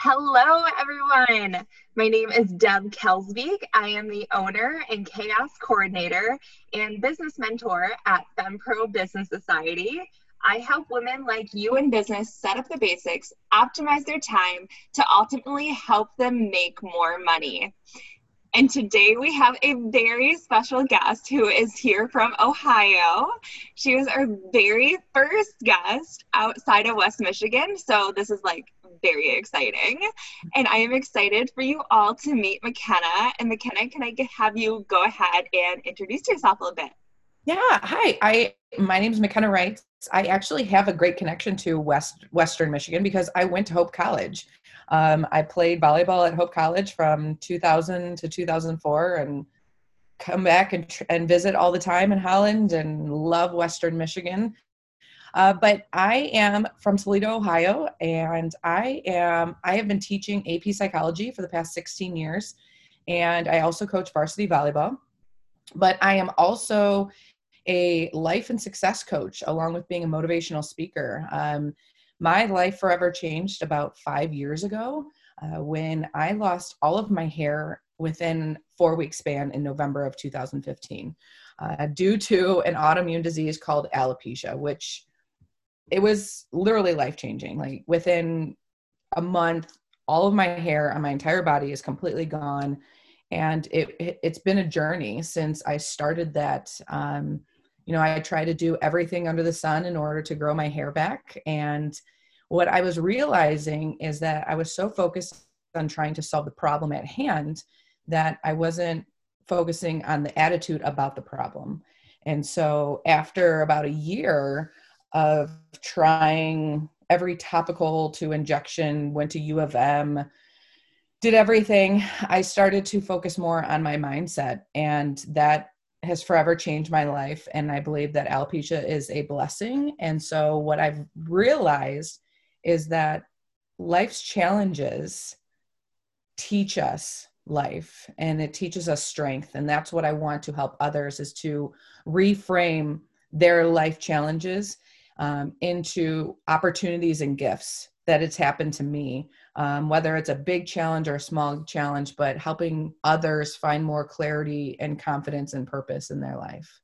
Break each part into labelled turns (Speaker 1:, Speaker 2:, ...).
Speaker 1: Hello, everyone. My name is Deb Kelsbeek. I am the owner and chaos coordinator and business mentor at FemPro Business Society. I help women like you in business set up the basics, optimize their time to ultimately help them make more money. And today we have a very special guest who is here from Ohio. She was our very first guest outside of West Michigan. So this is like very exciting. And I am excited for you all to meet McKenna. And McKenna, can I have you go ahead and introduce yourself a little bit?
Speaker 2: Yeah, hi. I my name is McKenna Reitz. I actually have a great connection to West Western Michigan because I went to Hope College. Um, I played volleyball at Hope College from 2000 to 2004 and come back and, and visit all the time in Holland and love Western Michigan. Uh, but I am from Toledo, Ohio, and I am I have been teaching AP psychology for the past 16 years, and I also coach varsity volleyball. But I am also a life and success coach, along with being a motivational speaker. Um, my life forever changed about five years ago uh, when I lost all of my hair within four week span in November of 2015 uh, due to an autoimmune disease called alopecia, which it was literally life changing. Like within a month, all of my hair on my entire body is completely gone. And it, it, has been a journey since I started that. Um, you know, I try to do everything under the sun in order to grow my hair back. And what I was realizing is that I was so focused on trying to solve the problem at hand that I wasn't focusing on the attitude about the problem. And so after about a year of trying every topical to injection, went to U of M, did everything, I started to focus more on my mindset. And that has forever changed my life. And I believe that alopecia is a blessing. And so, what I've realized is that life's challenges teach us life and it teaches us strength. And that's what I want to help others is to reframe their life challenges um, into opportunities and gifts that it's happened to me um, whether it's a big challenge or a small challenge, but helping others find more clarity and confidence and purpose in their life.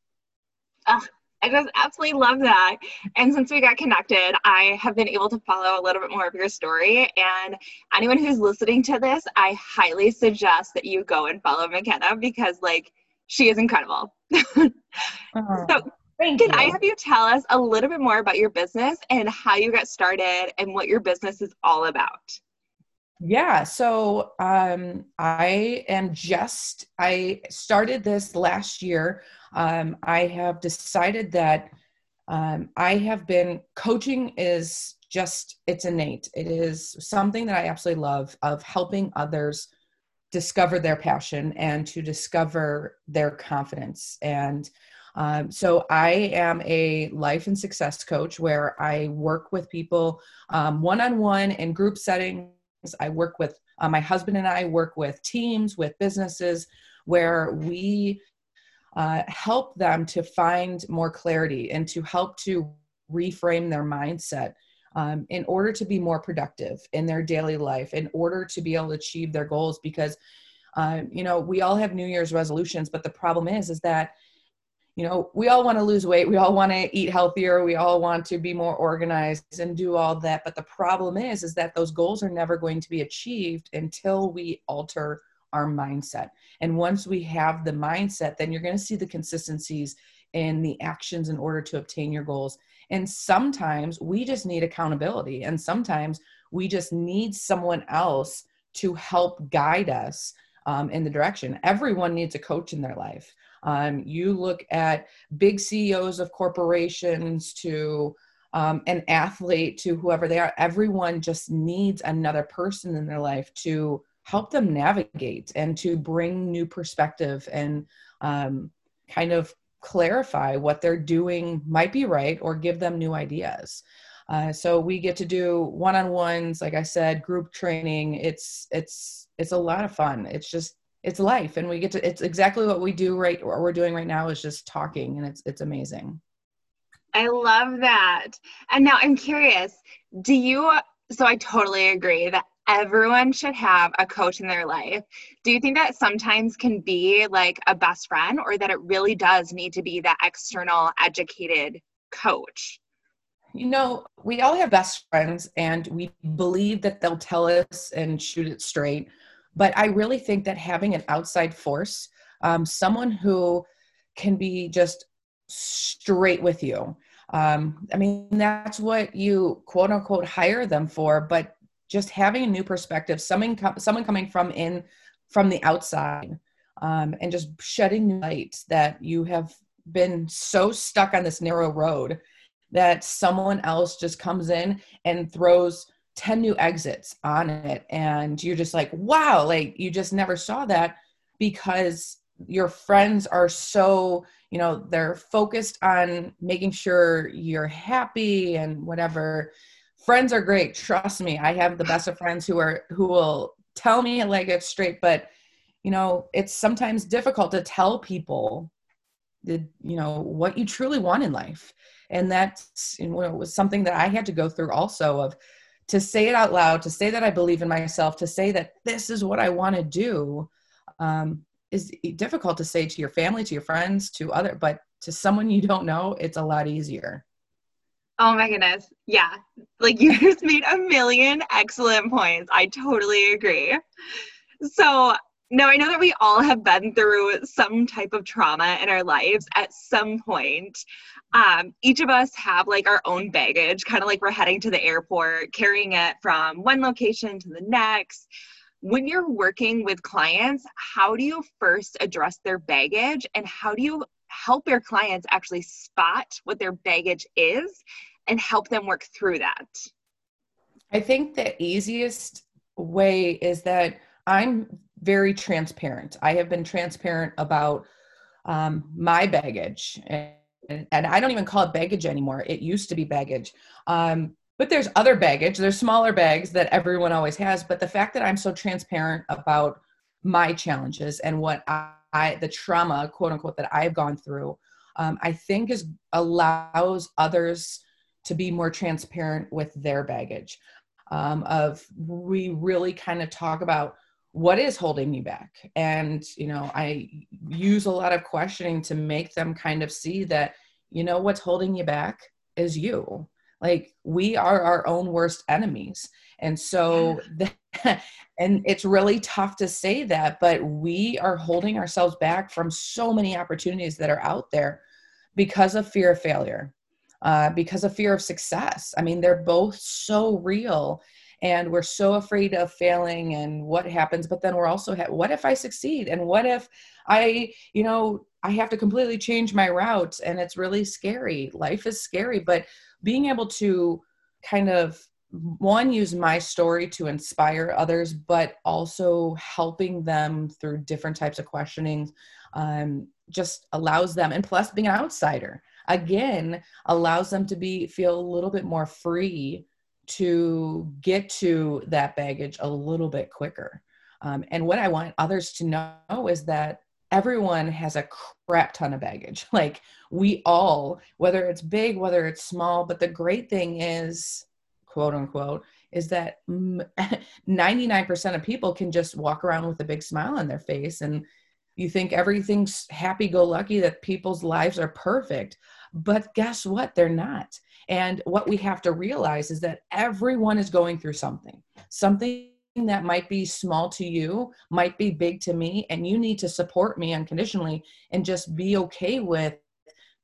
Speaker 1: Uh, I just absolutely love that. And since we got connected, I have been able to follow a little bit more of your story. And anyone who's listening to this, I highly suggest that you go and follow McKenna because, like, she is incredible. oh, so, can you. I have you tell us a little bit more about your business and how you got started and what your business is all about?
Speaker 2: Yeah, so um, I am just, I started this last year. Um, I have decided that um, I have been coaching is just, it's innate. It is something that I absolutely love of helping others discover their passion and to discover their confidence. And um, so I am a life and success coach where I work with people one on one in group settings I work with uh, my husband and I work with teams, with businesses where we uh, help them to find more clarity and to help to reframe their mindset um, in order to be more productive in their daily life, in order to be able to achieve their goals. Because, uh, you know, we all have New Year's resolutions, but the problem is, is that you know we all want to lose weight we all want to eat healthier we all want to be more organized and do all that but the problem is is that those goals are never going to be achieved until we alter our mindset. And once we have the mindset then you're going to see the consistencies in the actions in order to obtain your goals. And sometimes we just need accountability and sometimes we just need someone else to help guide us um, in the direction. Everyone needs a coach in their life um, you look at big CEOs of corporations to um, an athlete to whoever they are, everyone just needs another person in their life to help them navigate and to bring new perspective and um, kind of clarify what they're doing might be right or give them new ideas. Uh, so we get to do one-on-ones, like I said, group training. It's it's it's a lot of fun. It's just it's life and we get to it's exactly what we do right what we're doing right now is just talking and it's it's amazing
Speaker 1: i love that and now i'm curious do you so i totally agree that everyone should have a coach in their life. Do you think that sometimes can be like a best friend or that it really does need to be that external educated coach?
Speaker 2: You know, we all have best friends and we believe that they'll tell us and shoot it straight. But I really think that having an outside force, um, someone who can be just straight with you. Um, I mean, that's what you quote unquote hire them for, but just having a new perspective, someone, someone coming from in, from the outside, um, and just shedding light that you have been so stuck on this narrow road that someone else just comes in and throws 10 new exits on it and you're just like wow like you just never saw that because your friends are so you know they're focused on making sure you're happy and whatever. Friends are great trust me. I have the best of friends who are who will tell me like it's straight but you know it's sometimes difficult to tell people the you know what you truly want in life. And that's you know, it was something that i had to go through also of to say it out loud to say that i believe in myself to say that this is what i want to do um, is difficult to say to your family to your friends to other but to someone you don't know it's a lot easier.
Speaker 1: Oh my goodness. Yeah. Like you just made a million excellent points. I totally agree. So now I know that we all have been through some type of trauma in our lives at some point. Um, each of us have like our own baggage, kind of like we're heading to the airport, carrying it from one location to the next when you're working with clients, how do you first address their baggage and how do you help your clients actually spot what their baggage is and help them work through that?
Speaker 2: I think the easiest way is that I'm very transparent. I have been transparent about um, my baggage. And, and, I don't even call it baggage anymore. It used to be baggage. Um, but there's other baggage there's smaller bags that everyone always has but the fact that i'm so transparent about my challenges and what i, I the trauma quote unquote that i've gone through um, i think is allows others to be more transparent with their baggage um, of we really kind of talk about what is holding me back? And you know i use a lot of questioning to make them kind of see that you know what's holding you back is you. Like we are our own worst enemies. And so and it's really tough to say that but we are holding ourselves back from so many opportunities that are out there because of fear of failure uh, because of fear of success. I mean they're both so real and we're so afraid of failing and what happens but then we're also ha- what if i succeed? And what if i you know i have to completely change my route and it's really scary. Life is scary but being able to kind of one use my story to inspire others but also helping them through different types of questioning um, just allows them and plus being an outsider again allows them to be feel a little bit more free to get to that baggage a little bit quicker um, and what i want others to know is that everyone has a crap ton of baggage. Like we all, whether it's big, whether it's small, but the great thing is, quote unquote, is that 99% of people can just walk around with a big smile on their face and you think everything's happy go lucky that people's lives are perfect. But guess what? They're not. And what we have to realize is that everyone is going through something, something that might be small to you might be big to me and you need to support me unconditionally and just be okay with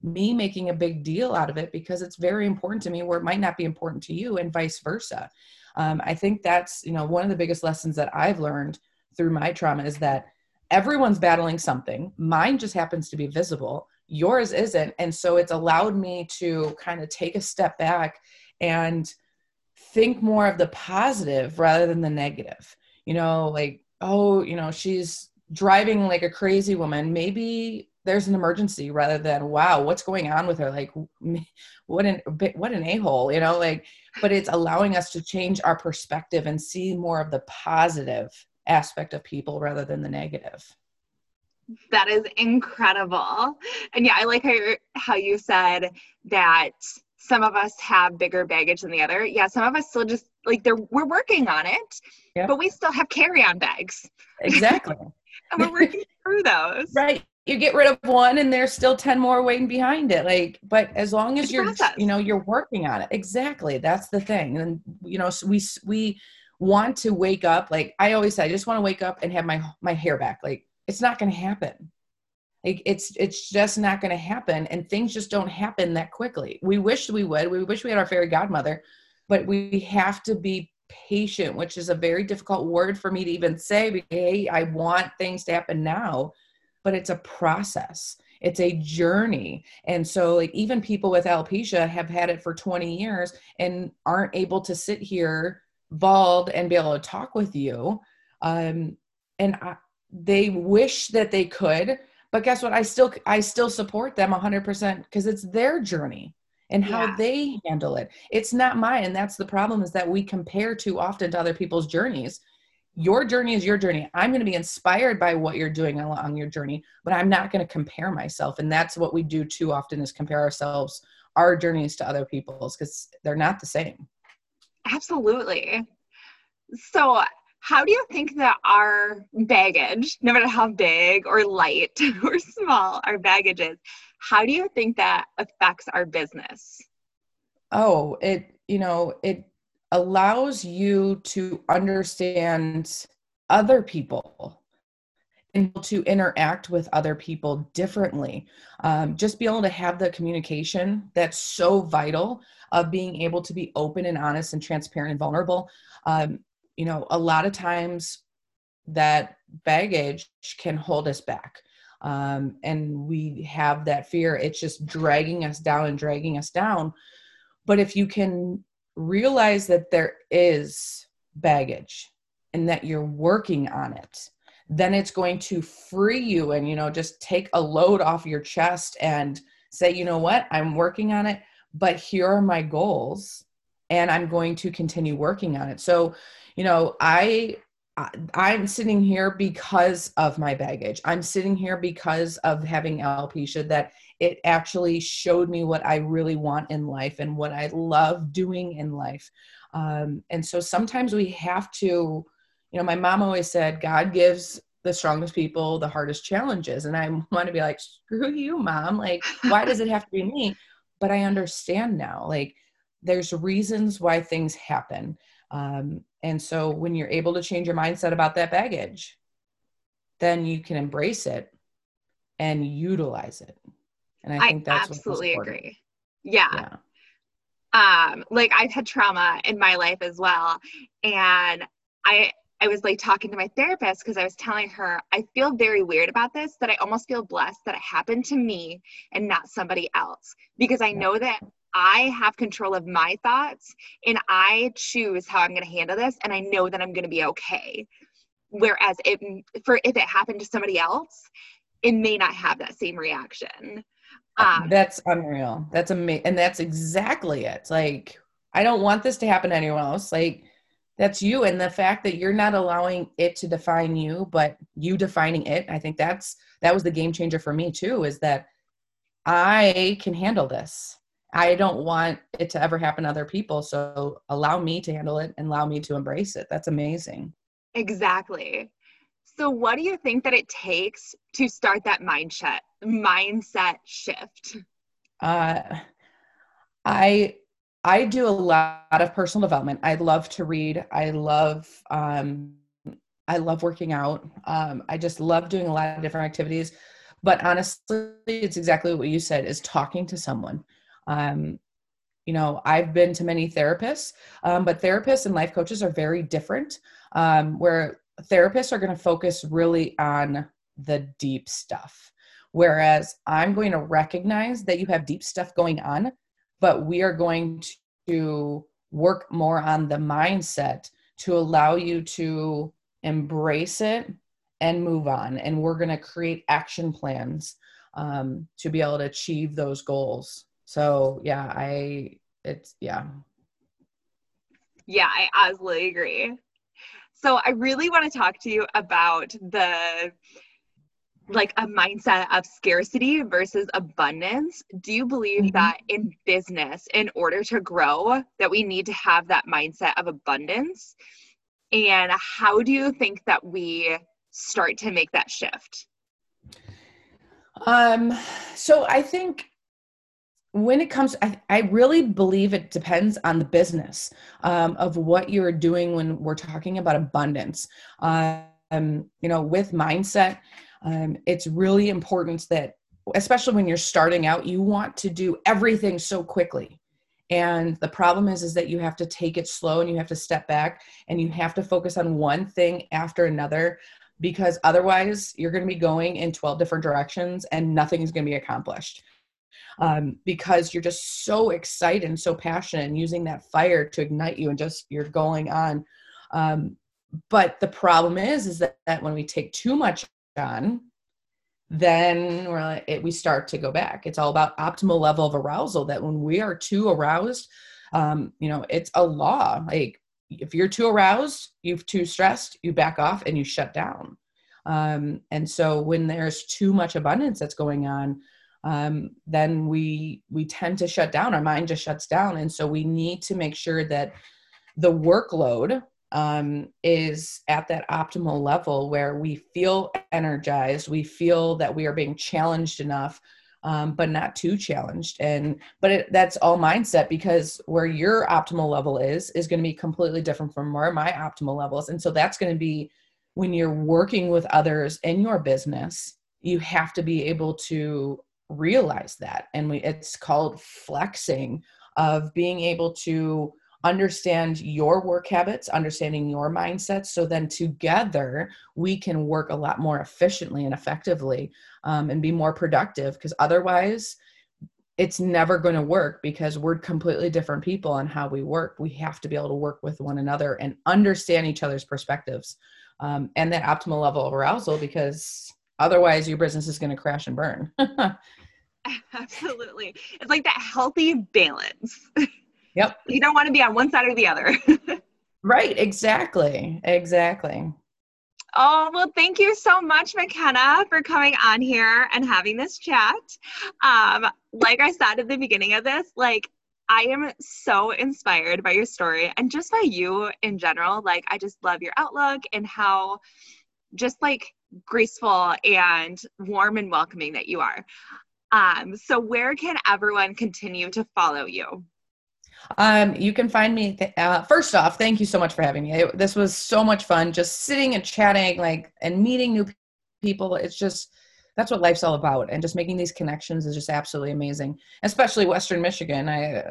Speaker 2: me making a big deal out of it because it's very important to me where it might not be important to you and vice versa um, i think that's you know one of the biggest lessons that i've learned through my trauma is that everyone's battling something mine just happens to be visible yours isn't and so it's allowed me to kind of take a step back and think more of the positive rather than the negative. You know, like, oh, you know, she's driving like a crazy woman. Maybe there's an emergency rather than wow what's going on with her like what an what an a-hole you know like but it's allowing us to change our perspective and see more of the positive aspect of people rather than the negative
Speaker 1: that is incredible and yeah i like how, how you said that some of us have bigger baggage than the other. Yeah, some of us still just like they're we're working on it, but we still have carry-on bags.
Speaker 2: Exactly.
Speaker 1: and we're working through those.
Speaker 2: Right. You get rid of one and there's still 10 more waiting behind it. Like, but as long as it's you're process. you know, you're working on it. Exactly. That's the thing. And you know, so we we want to wake up like I always say I just want to wake up and have my my hair back. Like it's not going to happen it's it's just not going to happen and things just don't happen that quickly. We wish we would we wish we had our fairy godmother but we have to be patient which is a very difficult word for me to even say hey i want things to happen now but it's a process. It's a journey. And so like even people with alopecia have had it for 20 years and aren't able to sit here bald and be able to talk with you um and I, they wish that they could but guess what? I still i still support them 100% because it's their journey and how yeah. they handle it. It's not mine and that's the problem is that we compare too often to other people's journeys. Your journey is your journey. I'm going to be inspired by what you're doing along your journey but i'm not going to compare myself and that's what we do too often is compare ourselves our journeys to other people's because they're not the same.
Speaker 1: Absolutely. So how do you think that our baggage, no matter how big or light or small our baggage is, how do you think that affects our business?
Speaker 2: Oh, it, you know, it allows you to understand other people and to interact with other people differently. Um, just be able to have the communication that's so vital of being able to be open and honest and transparent and vulnerable. Um, you know a lot of times that baggage can hold us back. Um, and we have that fear. It's just dragging us down and dragging us down. But if you can realize that there is baggage and that you're working on it then it's going to free you and you know just take a load off your chest and say you know what? I'm working on it but here are my goals and i'm going to continue working on it. So you know i i'm sitting here because of my baggage. I'm sitting here because of having alopecia that it actually showed me what i really want in life and what i love doing in life. Um, and so sometimes we have to you know my mom always said god gives the strongest people the hardest challenges. And i want to be like screw you mom. Like why does it have to be me? But i understand now like there's reasons why things happen um, and so when you're able to change your mindset about that baggage, then you can embrace it and utilize it. And I think I that's
Speaker 1: absolutely agree. Yeah. yeah. Um, like I've had trauma in my life as well. And I I was like talking to my therapist because I was telling her I feel very weird about this, that I almost feel blessed that it happened to me and not somebody else. Because I know that I have control of my thoughts and I choose how I'm going to handle this and I know that I'm going to be okay. Whereas if for if it happened to somebody else, it may not have that same reaction.
Speaker 2: Um, that's unreal. That's amazing. And that's exactly it. Like, I don't want this to happen to anyone else. Like, that's you. And the fact that you're not allowing it to define you, but you defining it, I think that's, that was the game changer for me too, is that I can handle this. I don't want it to ever happen to other people. So allow me to handle it and allow me to embrace it. That's amazing.
Speaker 1: Exactly. So what do you think that it takes to start that mindset mindset shift?
Speaker 2: Uh I I do a lot of personal development. I love to read. I love um I love working out. Um I just love doing a lot of different activities. But honestly, it's exactly what you said is talking to someone um, you know, I've been to many therapists, um, but therapists and life coaches are very different. Um, where therapists are going to focus really on the deep stuff, whereas I'm going to recognize that you have deep stuff going on, but we are going to work more on the mindset to allow you to embrace it and move on. And we're going to create action plans um, to be able to achieve those goals. So yeah, I it's yeah.
Speaker 1: Yeah, I absolutely agree. So I really want to talk to you about the like a mindset of scarcity versus abundance do you believe mm-hmm. that in business in order to grow that we need to have that mindset of abundance and how do you think that we start to make that shift
Speaker 2: um so i think when it comes I, I really believe it depends on the business um, of what you're doing when we're talking about abundance. Um, you know with mindset um, it's really important that especially when you're starting out you want to do everything so quickly. And the problem is is that you have to take it slow and you have to step back and you have to focus on one thing after another because otherwise you're going to be going in 12 different directions and nothing is going to be accomplished um, because you're just so excited and so passionate and using that fire to ignite you and just you're going on. Um, but the problem is is that, that when we take too much on then like, it, we start to go back. It's all about optimal level of arousal that when we are too aroused um, you know it's a law. Like if you're too aroused you're too stressed you back off and you shut down. Um, and so when there's too much abundance that's going on um, then we we tend to shut down. Our mind just shuts down. And so we need to make sure that the workload um, is at that optimal level where we feel energized we feel that we are being challenged enough um, but not too challenged. And but it, that's all mindset because where your optimal level is is going to be completely different from where my optimal level is. And so that's going to be when you're working with others in your business you have to be able to realize that and we it's called flexing of being able to understand your work habits understanding your mindsets so then together we can work a lot more efficiently and effectively um, and be more productive because otherwise it's never going to work because we're completely different people on how we work. We have to be able to work with one another and understand each other's perspectives um, and that optimal level of arousal because otherwise your business is going to crash and burn
Speaker 1: Absolutely. It's like that healthy balance.
Speaker 2: Yep.
Speaker 1: you don't want to be on one side or the other.
Speaker 2: right. Exactly. Exactly.
Speaker 1: Oh, well, thank you so much, McKenna, for coming on here and having this chat. Um, like I said at the beginning of this, like, I am so inspired by your story and just by you in general. Like, I just love your outlook and how just like graceful and warm and welcoming that you are. Um, so where can everyone continue to follow you?
Speaker 2: Um, you can find me. Th- uh, first off, thank you so much for having me. It, this was so much fun, just sitting and chatting, like and meeting new people. It's just that's what life's all about, and just making these connections is just absolutely amazing. Especially Western Michigan. I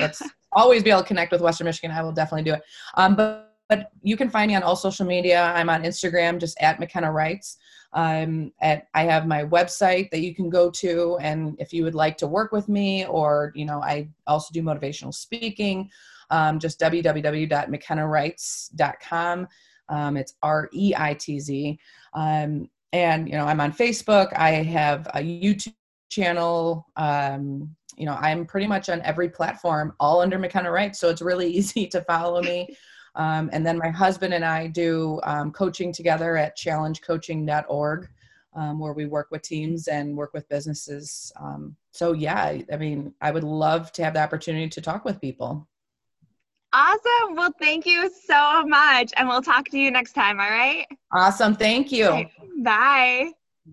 Speaker 2: uh, always be able to connect with Western Michigan. I will definitely do it. Um, but but you can find me on all social media. I'm on Instagram, just at McKenna Reitz. Um, at I have my website that you can go to, and if you would like to work with me, or you know, I also do motivational speaking. Um, just www.mckennareitz.com. Um, it's R E I T Z. Um, and you know, I'm on Facebook. I have a YouTube channel. Um, you know, I'm pretty much on every platform, all under McKenna Reitz. So it's really easy to follow me. Um, and then my husband and I do um, coaching together at challengecoaching.org, um, where we work with teams and work with businesses. Um, so, yeah, I mean, I would love to have the opportunity to talk with people.
Speaker 1: Awesome. Well, thank you so much. And we'll talk to you next time. All right.
Speaker 2: Awesome. Thank you.
Speaker 1: Bye.